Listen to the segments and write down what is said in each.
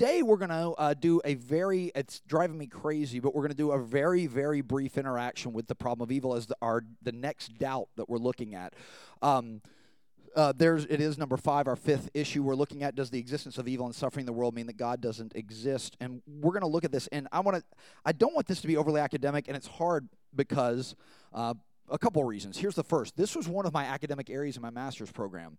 today we're going to uh, do a very, it's driving me crazy, but we're going to do a very, very brief interaction with the problem of evil as the, our, the next doubt that we're looking at. Um, uh, there's it is number five, our fifth issue we're looking at. Does the existence of evil and suffering in the world mean that God doesn't exist? And we're going to look at this. And I want to, I don't want this to be overly academic, and it's hard because uh, a couple of reasons. Here's the first. This was one of my academic areas in my master's program.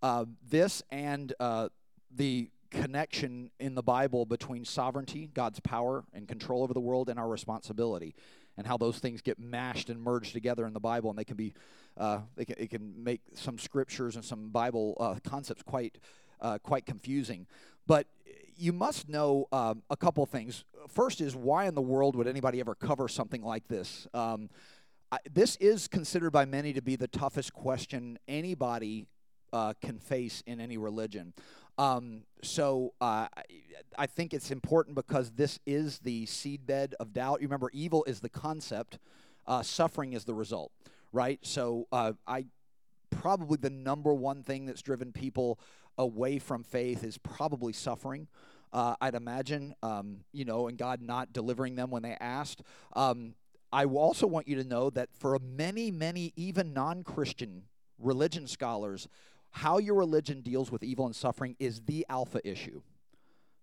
Uh, this and uh, the connection in the Bible between sovereignty, God's power and control over the world, and our responsibility, and how those things get mashed and merged together in the Bible, and they can be, uh, they can, it can make some scriptures and some Bible uh, concepts quite, uh, quite confusing. But you must know um, a couple things. First is why in the world would anybody ever cover something like this? Um, I, this is considered by many to be the toughest question anybody uh, can face in any religion. Um, so uh, I think it's important because this is the seedbed of doubt. You remember, evil is the concept, uh, suffering is the result, right? So uh, I probably the number one thing that's driven people away from faith is probably suffering. Uh, I'd imagine, um, you know, and God not delivering them when they asked. Um, I also want you to know that for many, many, even non Christian religion scholars, how your religion deals with evil and suffering is the alpha issue.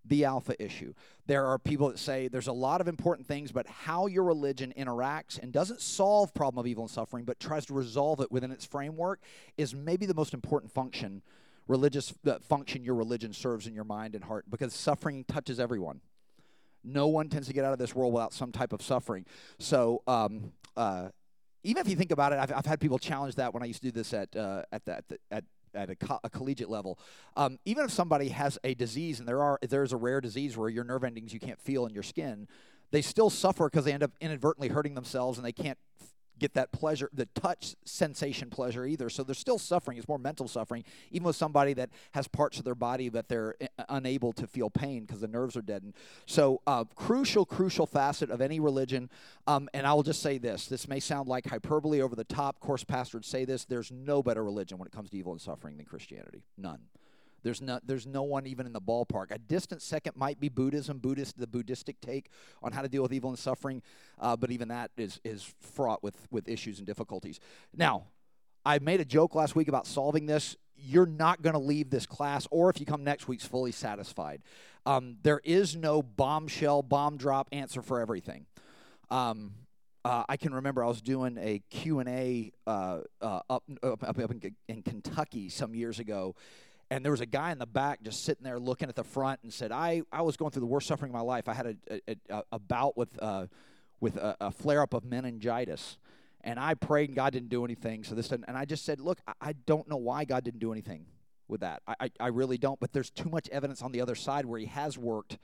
The alpha issue. There are people that say there's a lot of important things, but how your religion interacts and doesn't solve problem of evil and suffering, but tries to resolve it within its framework is maybe the most important function, religious uh, function your religion serves in your mind and heart, because suffering touches everyone. No one tends to get out of this world without some type of suffering. So, um, uh, even if you think about it, I've, I've, had people challenge that when I used to do this at uh, at the, at, the, at at a, co- a collegiate level. Um, even if somebody has a disease, and there are there's a rare disease where your nerve endings you can't feel in your skin, they still suffer because they end up inadvertently hurting themselves and they can't get that pleasure, the touch sensation pleasure either. So they're still suffering. It's more mental suffering, even with somebody that has parts of their body that they're eh, unable to feel pain because the nerves are deadened. So, uh, crucial, crucial facet of any religion. Um, and I will just say this this may sound like hyperbole over the top. Of course, pastors say this there's no better religion when it comes to evil and suffering than Christianity. None. There's no, there's no one even in the ballpark. A distant second might be Buddhism, Buddhist, the Buddhistic take on how to deal with evil and suffering, uh, but even that is, is fraught with, with issues and difficulties. Now, I made a joke last week about solving this. You're not going to leave this class, or if you come next week, fully satisfied. Um, there is no bombshell, bomb drop answer for everything. Um, uh, I can remember I was doing a Q&A uh, uh, up, up, up in, in Kentucky some years ago, and there was a guy in the back just sitting there looking at the front and said, "I, I was going through the worst suffering of my life. I had a, a, a bout with uh, with a, a flare up of meningitis, and I prayed and God didn't do anything. So this and I just said, look, I, I don't know why God didn't do anything with that. I, I, I really don't. But there's too much evidence on the other side where He has worked,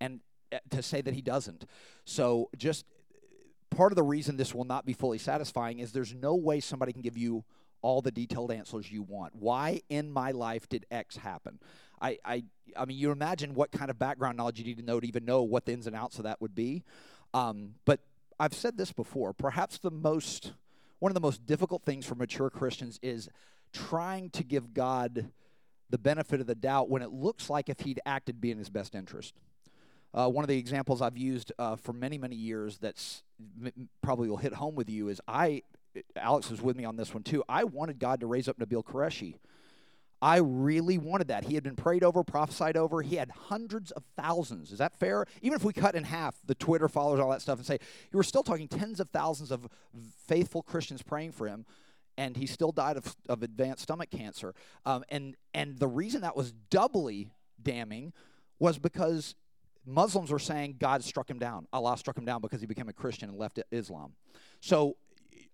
and uh, to say that He doesn't. So just part of the reason this will not be fully satisfying is there's no way somebody can give you all the detailed answers you want. Why in my life did X happen? I, I, I mean, you imagine what kind of background knowledge you need to know to even know what the ins and outs of that would be. Um, but I've said this before. Perhaps the most, one of the most difficult things for mature Christians is trying to give God the benefit of the doubt when it looks like if He'd acted be in His best interest. Uh, one of the examples I've used uh, for many, many years that's m- probably will hit home with you is I Alex was with me on this one too. I wanted God to raise up Nabil Qureshi. I really wanted that. He had been prayed over, prophesied over. He had hundreds of thousands. Is that fair? Even if we cut in half the Twitter followers, all that stuff, and say, you were still talking tens of thousands of faithful Christians praying for him, and he still died of, of advanced stomach cancer. Um, and, and the reason that was doubly damning was because Muslims were saying God struck him down. Allah struck him down because he became a Christian and left Islam. So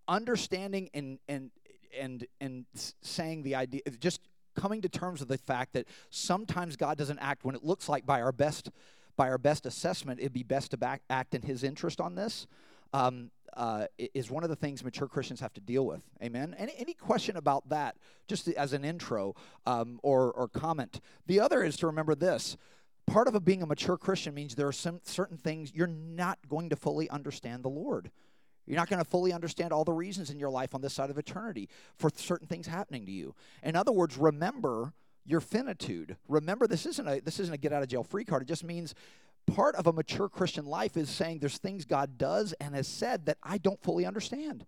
understanding and and and and saying the idea just coming to terms with the fact that sometimes God doesn't act when it looks like by our best by our best assessment it'd be best to back, act in His interest on this. Um, uh, is one of the things mature Christians have to deal with. Amen. Any, any question about that, just as an intro um, or, or comment? The other is to remember this part of being a mature Christian means there are some certain things you're not going to fully understand the Lord. You're not going to fully understand all the reasons in your life on this side of eternity for certain things happening to you. In other words, remember your finitude. Remember, this isn't a this isn't a get out of jail free card. It just means part of a mature Christian life is saying there's things God does and has said that I don't fully understand.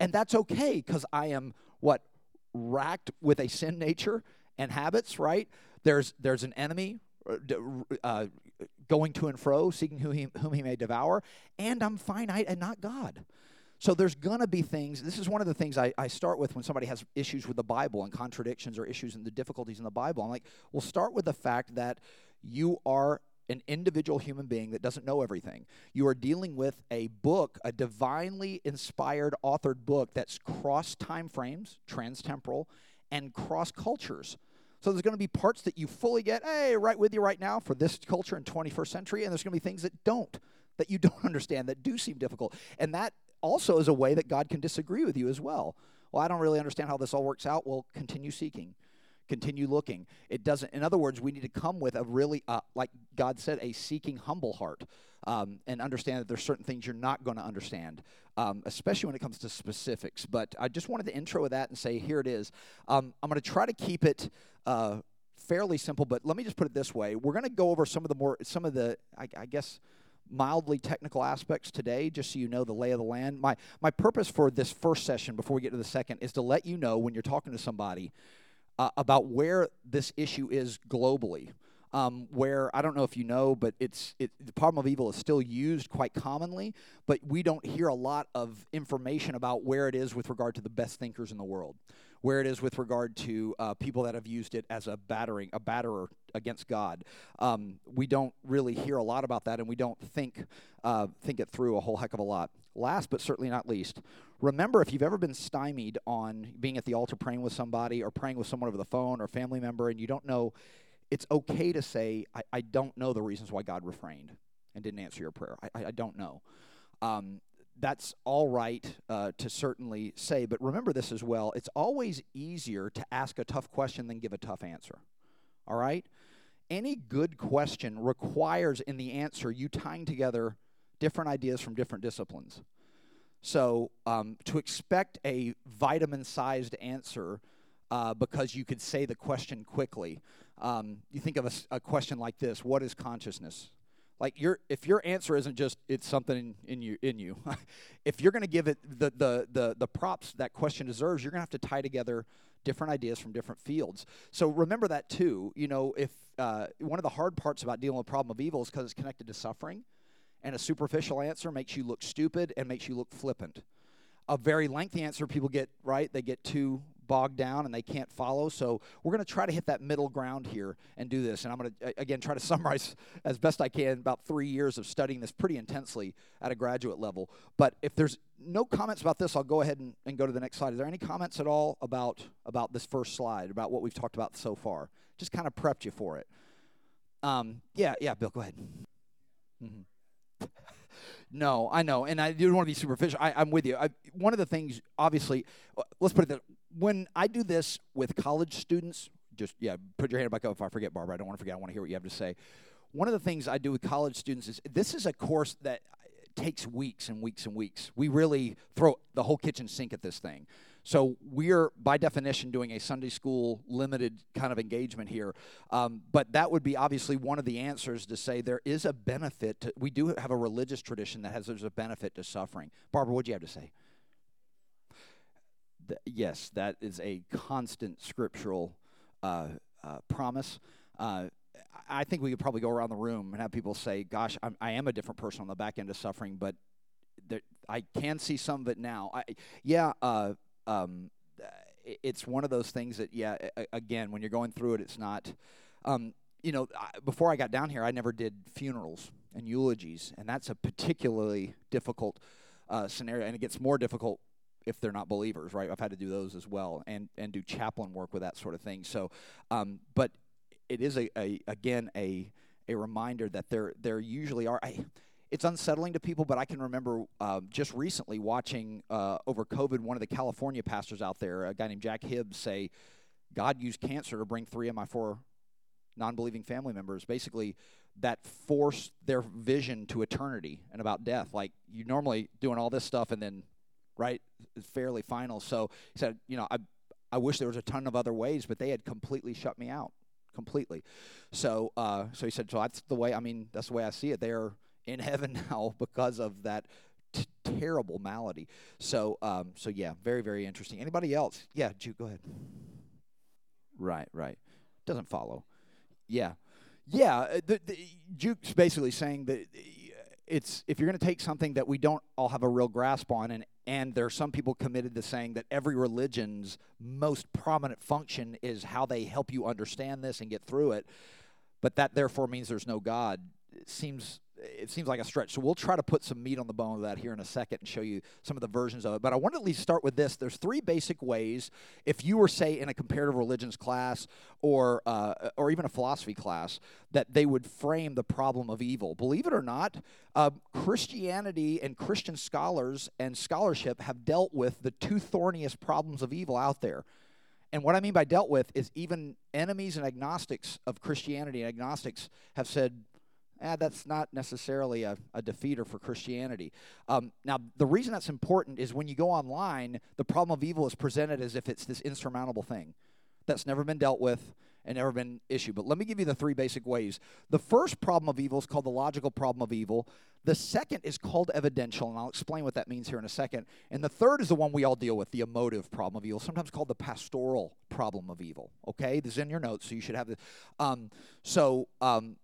And that's okay because I am what racked with a sin nature and habits, right? There's there's an enemy uh, going to and fro, seeking whom he, whom he may devour, and I'm finite and not God. So there's going to be things. This is one of the things I, I start with when somebody has issues with the Bible and contradictions or issues and the difficulties in the Bible. I'm like, well, start with the fact that you are an individual human being that doesn't know everything. You are dealing with a book, a divinely inspired, authored book that's cross time frames, transtemporal, and cross cultures. So there's going to be parts that you fully get, hey, right with you right now for this culture in 21st century, and there's going to be things that don't, that you don't understand, that do seem difficult. And that also is a way that God can disagree with you as well. Well, I don't really understand how this all works out. Well, continue seeking continue looking. It doesn't, in other words, we need to come with a really, uh, like God said, a seeking, humble heart. Um, and understand that there's certain things you're not going to understand, um, especially when it comes to specifics. But I just wanted to intro with that and say, here it is. Um, I'm going to try to keep it uh, fairly simple, but let me just put it this way: we're going to go over some of the more, some of the, I, I guess mildly technical aspects today, just so you know the lay of the land. My my purpose for this first session, before we get to the second, is to let you know when you're talking to somebody uh, about where this issue is globally. Um, where I don't know if you know, but it's it, the problem of evil is still used quite commonly, but we don't hear a lot of information about where it is with regard to the best thinkers in the world, where it is with regard to uh, people that have used it as a battering, a batterer against God. Um, we don't really hear a lot about that, and we don't think uh, think it through a whole heck of a lot. Last but certainly not least, remember if you've ever been stymied on being at the altar praying with somebody or praying with someone over the phone or family member and you don't know, it's okay to say, I, I don't know the reasons why God refrained and didn't answer your prayer. I, I don't know. Um, that's all right uh, to certainly say, but remember this as well. It's always easier to ask a tough question than give a tough answer. All right? Any good question requires in the answer you tying together different ideas from different disciplines. So um, to expect a vitamin sized answer uh, because you could say the question quickly, um, you think of a, a, question like this What is consciousness? Like your, if your answer isn't just it's something in you, in you, if you're going to give it the, the the the props that question deserves, you're going to have to tie together different ideas from different fields. So remember that too. You know, if uh, one of the hard parts about dealing with the problem of evil is because it's connected to suffering and a superficial answer makes you look stupid and makes you look flippant. A very lengthy answer, people get right, they get too bogged down and they can't follow. So we're going to try to hit that middle ground here and do this. And I'm going to, again, try to summarize as best I can about three years of studying this pretty intensely at a graduate level. But if there's no comments about this, I'll go ahead and, and go to the next slide. Is there any comments at all about, about this first slide, about what we've talked about so far? Just kind of prepped you for it. Um, yeah, yeah, Bill, go ahead. Mm-hmm. No, I know, and I do want to be superficial. I, am with you. I, one of the things, obviously, uh, let's put it that when I do this with college students, just yeah, put your hand back up if I forget, Barbara. I don't want to forget. I want to hear what you have to say. One of the things I do with college students is this is a course that takes weeks and weeks and weeks. We really throw the whole kitchen sink at this thing. So we're, by definition, doing a Sunday school limited kind of engagement here. Um, but that would be obviously one of the answers to say there is a benefit. To, we do have a religious tradition that has there's a benefit to suffering. Barbara, what do you have to say? Yes, that is a constant scriptural uh, uh, promise. Uh, I think we could probably go around the room and have people say, "Gosh, I'm, I am a different person on the back end of suffering," but there, I can see some of it now. I, yeah, uh, um, it's one of those things that, yeah, again, when you're going through it, it's not. Um, you know, before I got down here, I never did funerals and eulogies, and that's a particularly difficult uh, scenario, and it gets more difficult if they're not believers, right? I've had to do those as well, and and do chaplain work with that sort of thing. So, um, but it is a, a again a a reminder that there there usually are. I, it's unsettling to people, but I can remember uh, just recently watching uh, over COVID one of the California pastors out there, a guy named Jack Hibbs, say, God used cancer to bring three of my four non believing family members. Basically, that forced their vision to eternity and about death. Like, you normally doing all this stuff and then, right, it's fairly final. So he said, you know, I, I wish there was a ton of other ways, but they had completely shut me out, completely. So, uh, so he said, so that's the way. I mean, that's the way I see it. They are in heaven now because of that t- terrible malady. So, um, so yeah, very, very interesting. Anybody else? Yeah, Jude, go ahead. Right, right. Doesn't follow. Yeah, yeah. Uh, the, the, Juke's basically saying that it's if you're going to take something that we don't all have a real grasp on and and there are some people committed to saying that every religion's most prominent function is how they help you understand this and get through it but that therefore means there's no god it seems it seems like a stretch. So we'll try to put some meat on the bone of that here in a second and show you some of the versions of it. But I want to at least start with this. There's three basic ways. If you were, say, in a comparative religions class or uh, or even a philosophy class, that they would frame the problem of evil. Believe it or not, uh, Christianity and Christian scholars and scholarship have dealt with the two thorniest problems of evil out there. And what I mean by dealt with is even enemies and agnostics of Christianity and agnostics have said eh, that's not necessarily a, a defeater for Christianity. Um, now, the reason that's important is when you go online, the problem of evil is presented as if it's this insurmountable thing that's never been dealt with and never been issued. But let me give you the three basic ways. The first problem of evil is called the logical problem of evil. The second is called evidential, and I'll explain what that means here in a second. And the third is the one we all deal with, the emotive problem of evil, sometimes called the pastoral problem of evil. Okay, this is in your notes, so you should have this. Um, so um,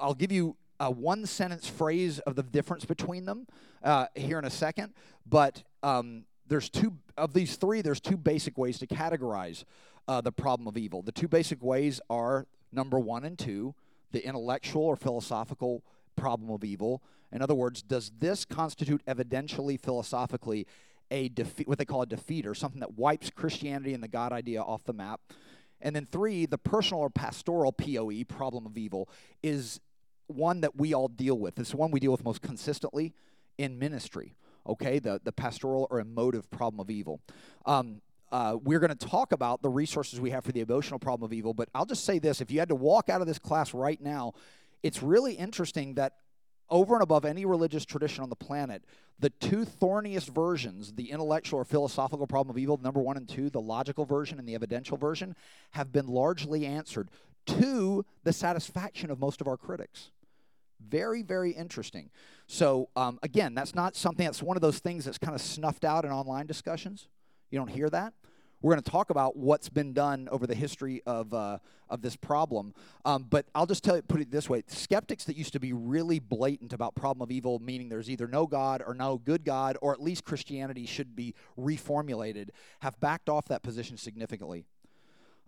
I'll give you a one sentence phrase of the difference between them uh, here in a second. But um, there's two of these three. There's two basic ways to categorize uh, the problem of evil. The two basic ways are number one and two: the intellectual or philosophical problem of evil. In other words, does this constitute evidentially, philosophically, a defeat, what they call a defeat, or something that wipes Christianity and the God idea off the map? And then three, the personal or pastoral POE, problem of evil, is one that we all deal with. It's one we deal with most consistently in ministry. Okay, the the pastoral or emotive problem of evil. Um, uh, we're going to talk about the resources we have for the emotional problem of evil. But I'll just say this: if you had to walk out of this class right now, it's really interesting that over and above any religious tradition on the planet, the two thorniest versions, the intellectual or philosophical problem of evil, number one and two, the logical version and the evidential version, have been largely answered to the satisfaction of most of our critics. Very, very interesting. So, um, again, that's not something that's one of those things that's kind of snuffed out in online discussions. You don't hear that. We're going to talk about what's been done over the history of, uh, of this problem. Um, but I'll just tell you, put it this way skeptics that used to be really blatant about problem of evil, meaning there's either no God or no good God, or at least Christianity should be reformulated, have backed off that position significantly.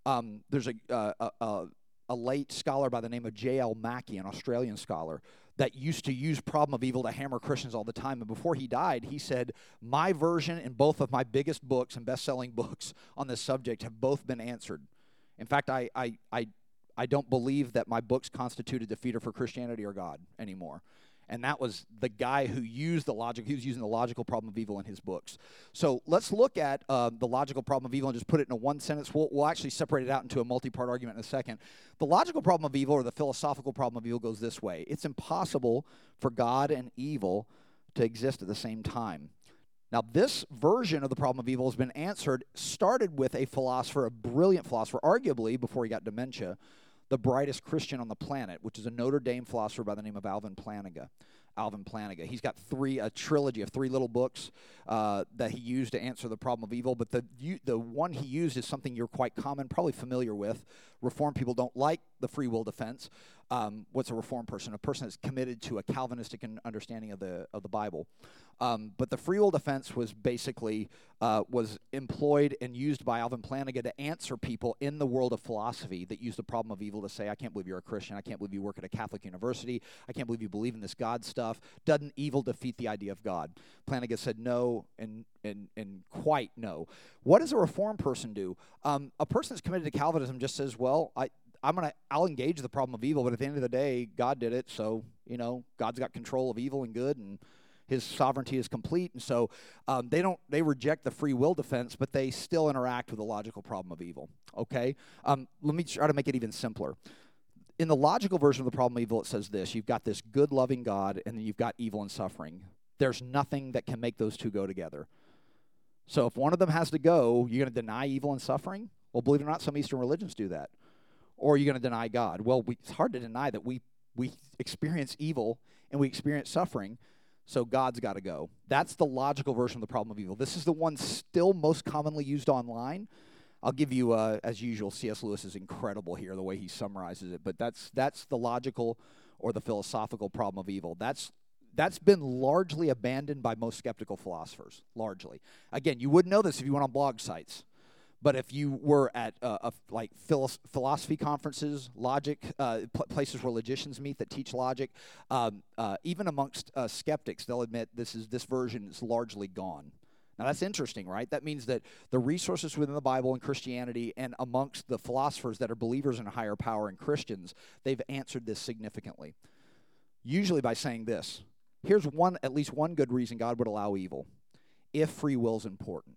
Um, there's a, uh, a, a late scholar by the name of J.L. Mackie, an Australian scholar, that used to use problem of evil to hammer Christians all the time. And before he died, he said, My version and both of my biggest books and best selling books on this subject have both been answered. In fact, I, I, I, I don't believe that my books constitute a defeater for Christianity or God anymore and that was the guy who used the logic. He was using the logical problem of evil in his books. So let's look at uh, the logical problem of evil and just put it in a one sentence. We'll, we'll actually separate it out into a multi-part argument in a second. The logical problem of evil, or the philosophical problem of evil, goes this way: It's impossible for God and evil to exist at the same time. Now, this version of the problem of evil has been answered, started with a philosopher, a brilliant philosopher, arguably before he got dementia, the brightest Christian on the planet, which is a Notre Dame philosopher by the name of Alvin Plantinga. Alvin Plantinga. He's got three a trilogy of three little books uh, that he used to answer the problem of evil. But the you, the one he used is something you're quite common, probably familiar with. Reformed people don't like the free will defense. Um, what's a reformed person? A person that's committed to a Calvinistic understanding of the of the Bible. Um, but the free will defense was basically uh, was employed and used by Alvin Plantinga to answer people in the world of philosophy that use the problem of evil to say, "I can't believe you're a Christian. I can't believe you work at a Catholic university. I can't believe you believe in this God stuff. Doesn't evil defeat the idea of God?" Plantinga said no and and and quite no. What does a reformed person do? Um, a person that's committed to Calvinism just says, "Well, I." I'm gonna I'll engage the problem of evil, but at the end of the day, God did it, so you know God's got control of evil and good, and his sovereignty is complete, and so um, they don't they reject the free will defense, but they still interact with the logical problem of evil. Okay, um, let me try to make it even simpler. In the logical version of the problem of evil, it says this: you've got this good, loving God, and then you've got evil and suffering. There's nothing that can make those two go together. So if one of them has to go, you're going to deny evil and suffering? Well, believe it or not, some Eastern religions do that. Or are you going to deny God? Well, we, it's hard to deny that we, we experience evil and we experience suffering, so God's got to go. That's the logical version of the problem of evil. This is the one still most commonly used online. I'll give you, uh, as usual, C.S. Lewis is incredible here, the way he summarizes it, but that's, that's the logical or the philosophical problem of evil. That's that's been largely abandoned by most skeptical philosophers, largely. Again, you wouldn't know this if you went on blog sites. But if you were at uh, a, like philosophy conferences, logic, uh, pl- places where logicians meet that teach logic, um, uh, even amongst uh, skeptics, they'll admit this is this version is largely gone. Now that's interesting, right? That means that the resources within the Bible and Christianity and amongst the philosophers that are believers in a higher power and Christians, they've answered this significantly. Usually by saying this Here's one, at least one good reason God would allow evil if free will is important.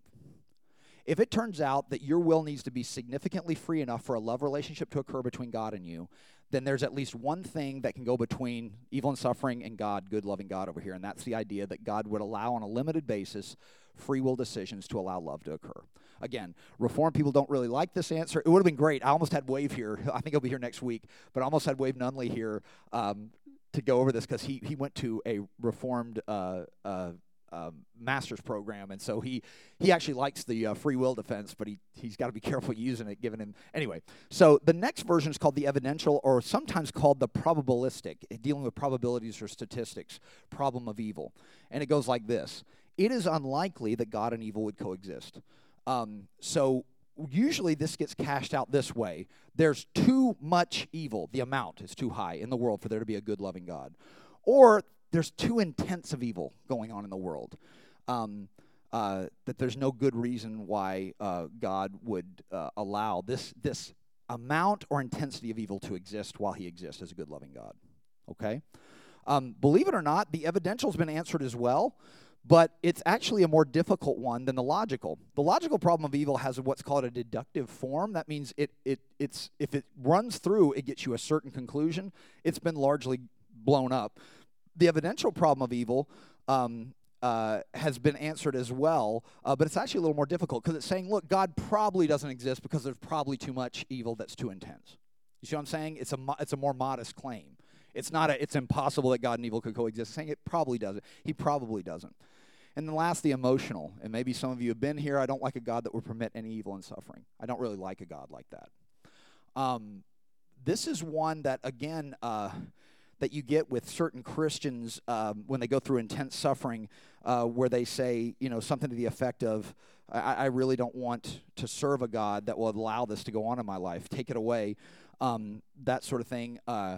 If it turns out that your will needs to be significantly free enough for a love relationship to occur between God and you, then there's at least one thing that can go between evil and suffering and God, good, loving God over here. And that's the idea that God would allow on a limited basis free will decisions to allow love to occur. Again, Reformed people don't really like this answer. It would have been great. I almost had Wave here. I think he'll be here next week, but I almost had Wave Nunnally here um, to go over this because he he went to a reformed uh, uh, uh, master's program, and so he he actually likes the uh, free will defense, but he he's got to be careful using it, given him anyway. So the next version is called the evidential, or sometimes called the probabilistic, dealing with probabilities or statistics problem of evil, and it goes like this: It is unlikely that God and evil would coexist. Um, so usually this gets cashed out this way. There's too much evil. The amount is too high in the world for there to be a good loving god. Or there's too intense of evil going on in the world um, uh, that there's no good reason why uh, god would uh, allow this this amount or intensity of evil to exist while he exists as a good loving god okay um, believe it or not the evidential's been answered as well but it's actually a more difficult one than the logical. The logical problem of evil has what's called a deductive form. That means it, it, it's, if it runs through, it gets you a certain conclusion. It's been largely blown up. The evidential problem of evil um, uh, has been answered as well, uh, but it's actually a little more difficult because it's saying, look, God probably doesn't exist because there's probably too much evil that's too intense. You see what I'm saying? It's a, mo- it's a more modest claim. It's not a, it's impossible that God and evil could coexist. It's saying it probably doesn't. He probably doesn't. And then last, the emotional. And maybe some of you have been here. I don't like a God that would permit any evil and suffering. I don't really like a God like that. Um, this is one that, again, uh, that you get with certain Christians um, when they go through intense suffering, uh, where they say, you know, something to the effect of, I, I, really don't want to serve a God that will allow this to go on in my life. Take it away. Um, that sort of thing. Uh,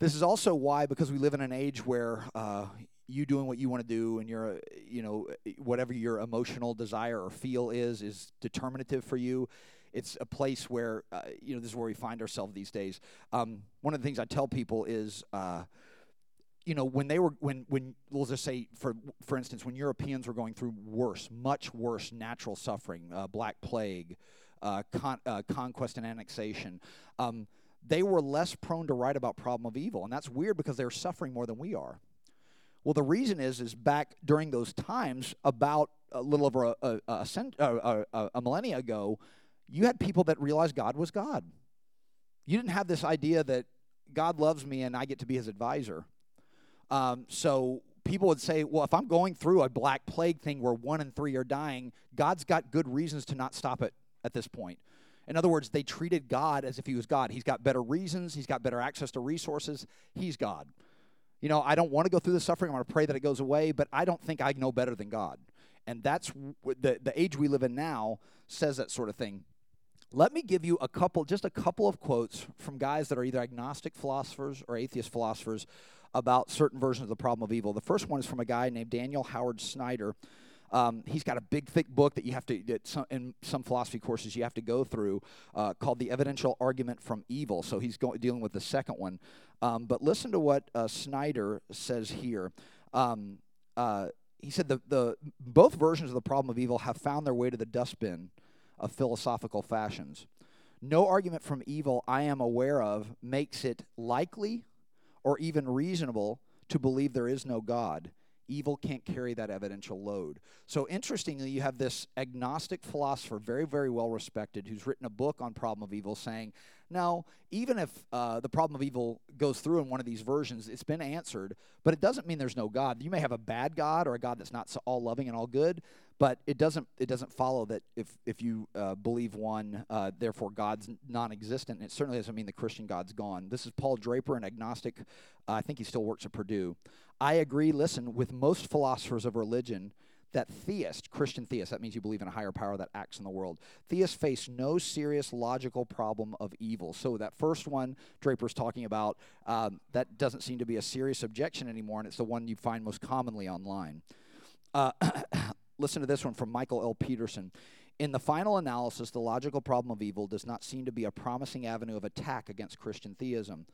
this is also why, because we live in an age where uh, you doing what you want to do and your you know whatever your emotional desire or feel is is determinative for you it's a place where uh, you know this is where we find ourselves these days. Um, one of the things i tell people is uh, you know when they were when when we'll just say for for instance when europeans were going through worse much worse natural suffering uh, black plague uh, con- uh, conquest and annexation um, they were less prone to write about problem of evil. And that's weird because they're suffering more than we are. Well, the reason is, is back during those times, about a little over a, a, a, cent, a, a millennia ago, you had people that realized God was God. You didn't have this idea that God loves me and I get to be his advisor. Um, so people would say, well, if I'm going through a black plague thing where one in three are dying, God's got good reasons to not stop it at this point. In other words, they treated God as if he was God. He's got better reasons, he's got better access to resources, he's God you know, I don't want to go through the suffering. I want to pray that it goes away, but I don't think I know better than God. And that's the, the age we live in now says that sort of thing. Let me give you a couple, just a couple of quotes from guys that are either agnostic philosophers or atheist philosophers about certain versions of the problem of evil. The first one is from a guy named Daniel Howard Snyder. Um, he's got a big, thick book that you have to, some, in some philosophy courses, you have to go through uh, called The Evidential Argument from Evil. So he's go- dealing with the second one. Um, but listen to what uh, Snyder says here. Um, uh, he said the, the both versions of the problem of evil have found their way to the dustbin of philosophical fashions. No argument from evil I am aware of makes it likely or even reasonable to believe there is no God Evil can't carry that evidential load. So, interestingly, you have this agnostic philosopher, very, very well respected, who's written a book on problem of evil saying, no, even if uh, the problem of evil goes through in one of these versions, it's been answered, but it doesn't mean there's no God. You may have a bad God or a God that's not all loving and all good, but it doesn't it doesn't follow that if if you uh, believe one, uh, therefore God's non-existent. It certainly doesn't mean the Christian God's gone. This is Paul Draper, an agnostic. Uh, I think he still works at Purdue. I agree. Listen, with most philosophers of religion that theist, Christian theist, that means you believe in a higher power that acts in the world, theists face no serious logical problem of evil. So that first one Draper's talking about, um, that doesn't seem to be a serious objection anymore, and it's the one you find most commonly online. Uh, listen to this one from Michael L. Peterson. In the final analysis, the logical problem of evil does not seem to be a promising avenue of attack against Christian theism.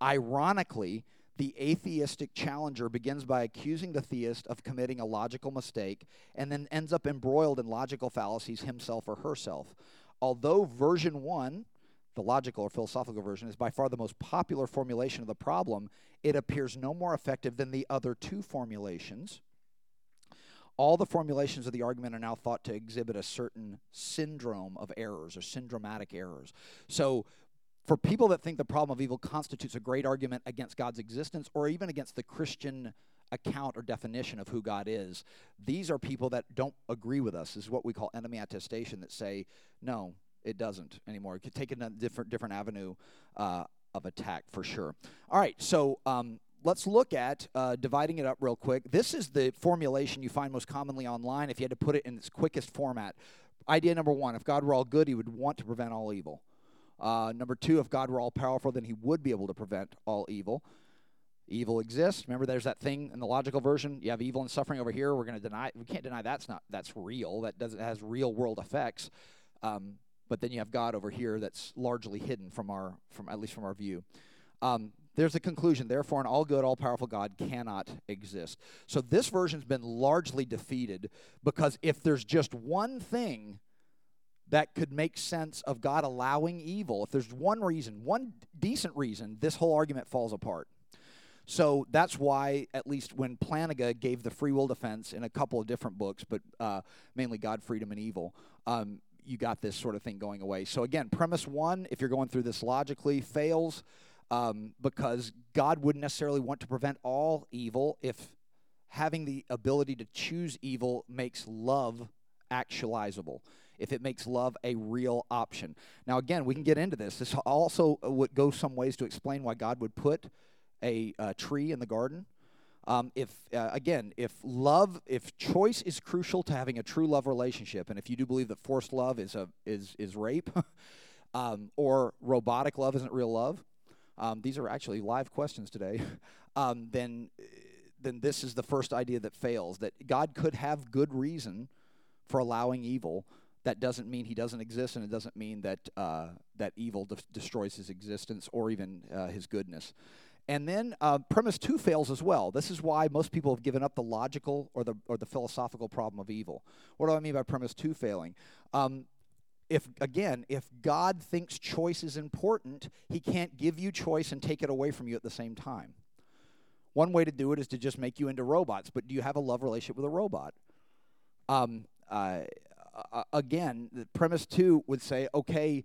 Ironically, the atheistic challenger begins by accusing the theist of committing a logical mistake and then ends up embroiled in logical fallacies himself or herself. Although version one, the logical or philosophical version, is by far the most popular formulation of the problem, it appears no more effective than the other two formulations. All the formulations of the argument are now thought to exhibit a certain syndrome of errors or syndromatic errors. So for people that think the problem of evil constitutes a great argument against God's existence or even against the Christian account or definition of who God is, these are people that don't agree with us. This is what we call enemy attestation that say, no, it doesn't anymore. It could take a different, different avenue uh, of attack for sure. All right, so um, let's look at uh, dividing it up real quick. This is the formulation you find most commonly online if you had to put it in its quickest format. Idea number one if God were all good, he would want to prevent all evil. Uh, number two, if God were all powerful, then he would be able to prevent all evil. Evil exists. Remember, there's that thing in the logical version. You have evil and suffering over here. We're going to deny. We can't deny that's not that's real. That doesn't has real world effects. Um, but then you have God over here that's largely hidden from our from at least from our view. Um, there's a conclusion. Therefore, an all good, all powerful God cannot exist. So this version's been largely defeated because if there's just one thing that could make sense of God allowing evil, if there's one reason, one decent reason, this whole argument falls apart. So that's why, at least when Plantinga gave the free will defense in a couple of different books, but uh, mainly God, Freedom, and Evil, um, you got this sort of thing going away. So again, premise one, if you're going through this logically, fails um, because God wouldn't necessarily want to prevent all evil if having the ability to choose evil makes love actualizable if it makes love a real option. Now, again, we can get into this. This also would go some ways to explain why God would put a, a tree in the garden. Um, if uh, again, if love, if choice is crucial to having a true love relationship, and if you do believe that forced love is a is is rape, um, or robotic love isn't real love, um, these are actually live questions today. Um, then then this is the first idea that fails. That God could have good reason for allowing evil, that doesn't mean he doesn't exist, and it doesn't mean that uh, that evil de- destroys his existence or even uh, his goodness. And then uh, premise two fails as well. This is why most people have given up the logical or the or the philosophical problem of evil. What do I mean by premise two failing? Um, if again, if God thinks choice is important, He can't give you choice and take it away from you at the same time. One way to do it is to just make you into robots. But do you have a love relationship with a robot? Um, uh, uh, again, the premise two would say, okay,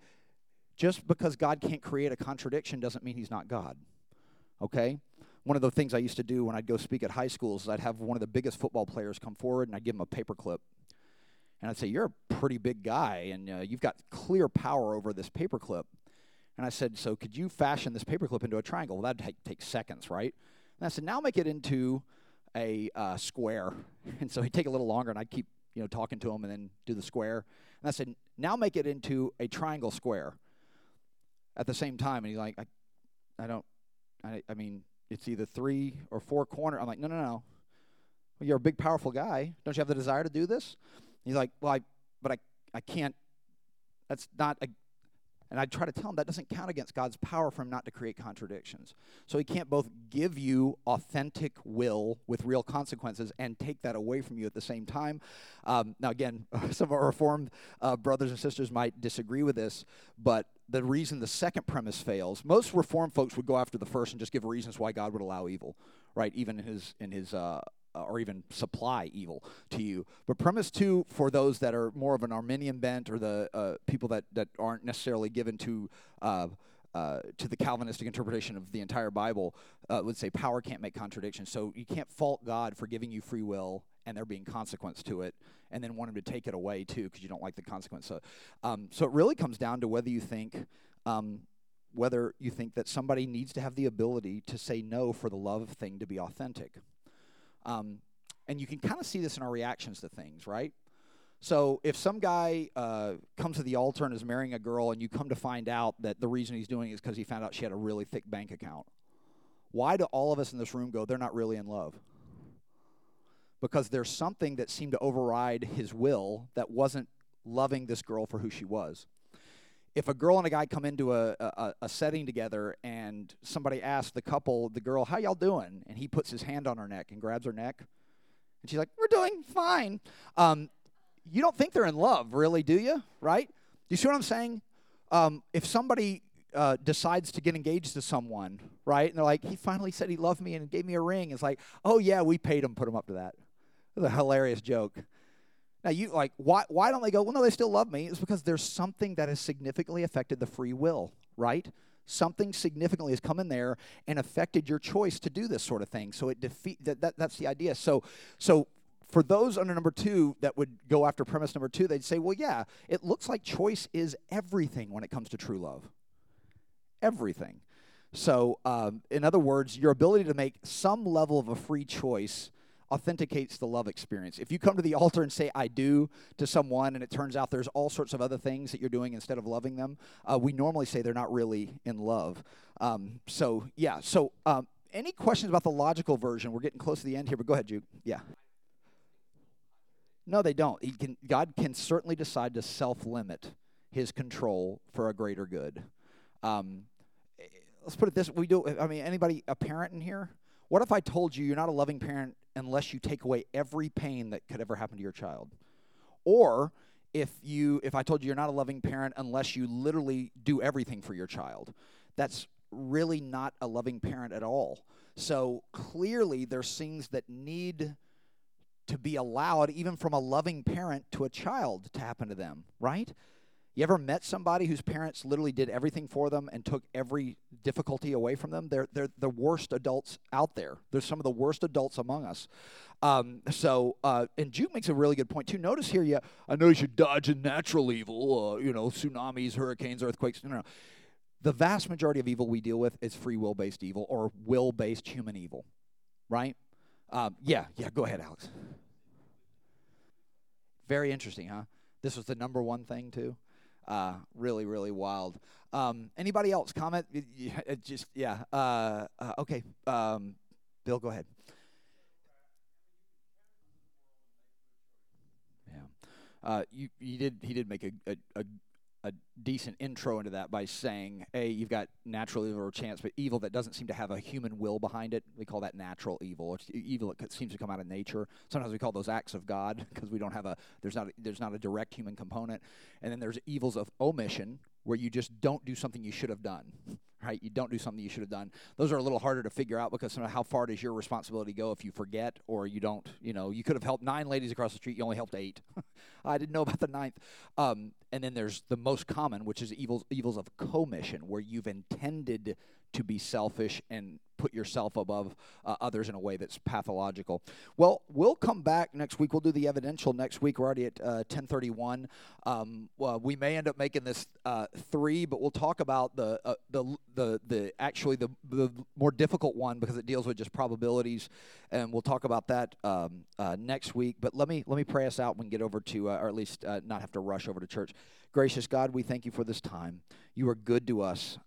just because God can't create a contradiction doesn't mean he's not God. Okay? One of the things I used to do when I'd go speak at high schools is I'd have one of the biggest football players come forward and I'd give him a paperclip. And I'd say, You're a pretty big guy and uh, you've got clear power over this paperclip. And I said, So could you fashion this paperclip into a triangle? Well, that'd take, take seconds, right? And I said, Now make it into a uh, square. And so he'd take a little longer and I'd keep you know, talking to him and then do the square. And I said, now make it into a triangle square at the same time. And he's like, I, I don't, I, I mean, it's either three or four corner. I'm like, no, no, no. Well, you're a big, powerful guy. Don't you have the desire to do this? He's like, well, I, but I, I can't. That's not a, and I try to tell him that doesn't count against God's power for him not to create contradictions. So he can't both give you authentic will with real consequences and take that away from you at the same time. Um, now, again, some of our Reformed uh, brothers and sisters might disagree with this, but the reason the second premise fails, most Reformed folks would go after the first and just give reasons why God would allow evil, right? Even in his in his uh, uh, or even supply evil to you. But premise two, for those that are more of an Arminian bent or the uh, people that, that aren't necessarily given to uh, uh, to the Calvinistic interpretation of the entire Bible, uh, would say power can't make contradiction. So you can't fault God for giving you free will and there being consequence to it, and then want Him to take it away too because you don't like the consequence. So, um, so it really comes down to whether you think. Um, whether you think that somebody needs to have the ability to say no for the love of thing to be authentic. Um, and you can kind of see this in our reactions to things, right? So if some guy uh, comes to the altar and is marrying a girl, and you come to find out that the reason he's doing it is because he found out she had a really thick bank account, why do all of us in this room go, they're not really in love? Because there's something that seemed to override his will that wasn't loving this girl for who she was. If a girl and a guy come into a, a, a setting together and somebody asks the couple, the girl, how y'all doing? And he puts his hand on her neck and grabs her neck, and she's like, we're doing fine. Um, you don't think they're in love, really, do you? Right? You see what I'm saying? Um, if somebody uh, decides to get engaged to someone, right, and they're like, he finally said he loved me and gave me a ring, it's like, oh yeah, we paid him, put him up to that. It's a hilarious joke. Now you like why why don't they go? Well, no, they still love me. It's because there's something that has significantly affected the free will, right? Something significantly has come in there and affected your choice to do this sort of thing. So it defeat that, that that's the idea. So so for those under number two that would go after premise number two, they'd say, well, yeah, it looks like choice is everything when it comes to true love. Everything. So, um, in other words, your ability to make some level of a free choice authenticates the love experience. If you come to the altar and say, I do to someone, and it turns out there's all sorts of other things that you're doing instead of loving them, uh, we normally say they're not really in love. Um, so, yeah. So, um, any questions about the logical version? We're getting close to the end here, but go ahead, Jude. Yeah. No, they don't. Can, God can certainly decide to self limit his control for a greater good. Um, let's put it this we do i mean anybody a parent in here what if i told you you're not a loving parent unless you take away every pain that could ever happen to your child or if you if i told you you're not a loving parent unless you literally do everything for your child that's really not a loving parent at all so clearly there's things that need to be allowed, even from a loving parent to a child, to happen to them, right? You ever met somebody whose parents literally did everything for them and took every difficulty away from them? They're, they're the worst adults out there. They're some of the worst adults among us. Um, so, uh, and Juke makes a really good point, too. Notice here, yeah, I know you should dodge a natural evil, uh, you know, tsunamis, hurricanes, earthquakes. No, no. The vast majority of evil we deal with is free will based evil or will based human evil, right? Um, yeah, yeah, go ahead, Alex. Very interesting, huh? This was the number one thing, too. Uh, really, really wild. Um, anybody else comment? Just, yeah. Uh, uh, okay. Um, Bill, go ahead. Yeah. Uh, you, you did, he did make a, a, a a decent intro into that by saying, hey, you've got natural evil or chance, but evil that doesn't seem to have a human will behind it. We call that natural evil. It's evil that seems to come out of nature. Sometimes we call those acts of God because we don't have a there's not a, there's not a direct human component. And then there's evils of omission where you just don't do something you should have done right? You don't do something you should have done. Those are a little harder to figure out because how far does your responsibility go if you forget or you don't, you know, you could have helped nine ladies across the street, you only helped eight. I didn't know about the ninth. Um, and then there's the most common, which is evils, evils of commission, where you've intended to be selfish and put yourself above uh, others in a way that's pathological. Well, we'll come back next week. We'll do the evidential next week. We're already at uh, 1031. Um, well, we may end up making this uh, three, but we'll talk about the, uh, the, the, the actually the, the more difficult one because it deals with just probabilities, and we'll talk about that um, uh, next week. But let me, let me pray us out and get over to, uh, or at least not have to rush over to church. Gracious God, we thank you for this time. You are good to us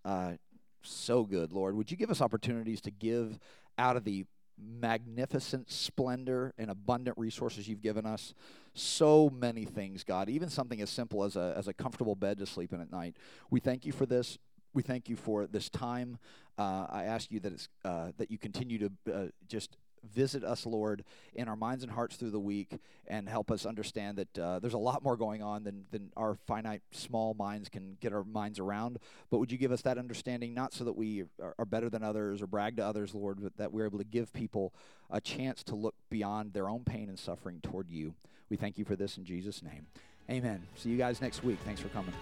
so good, Lord. Would you give us opportunities to give out of the magnificent splendor and abundant resources you've given us? So many things, God, even something as simple as a, as a comfortable bed to sleep in at night. We thank you for this. We thank you for this time. Uh, I ask you that, it's, uh, that you continue to uh, just visit us, Lord, in our minds and hearts through the week and help us understand that uh, there's a lot more going on than, than our finite, small minds can get our minds around. But would you give us that understanding, not so that we are, are better than others or brag to others, Lord, but that we're able to give people a chance to look beyond their own pain and suffering toward you. We thank you for this in Jesus' name. Amen. See you guys next week. Thanks for coming.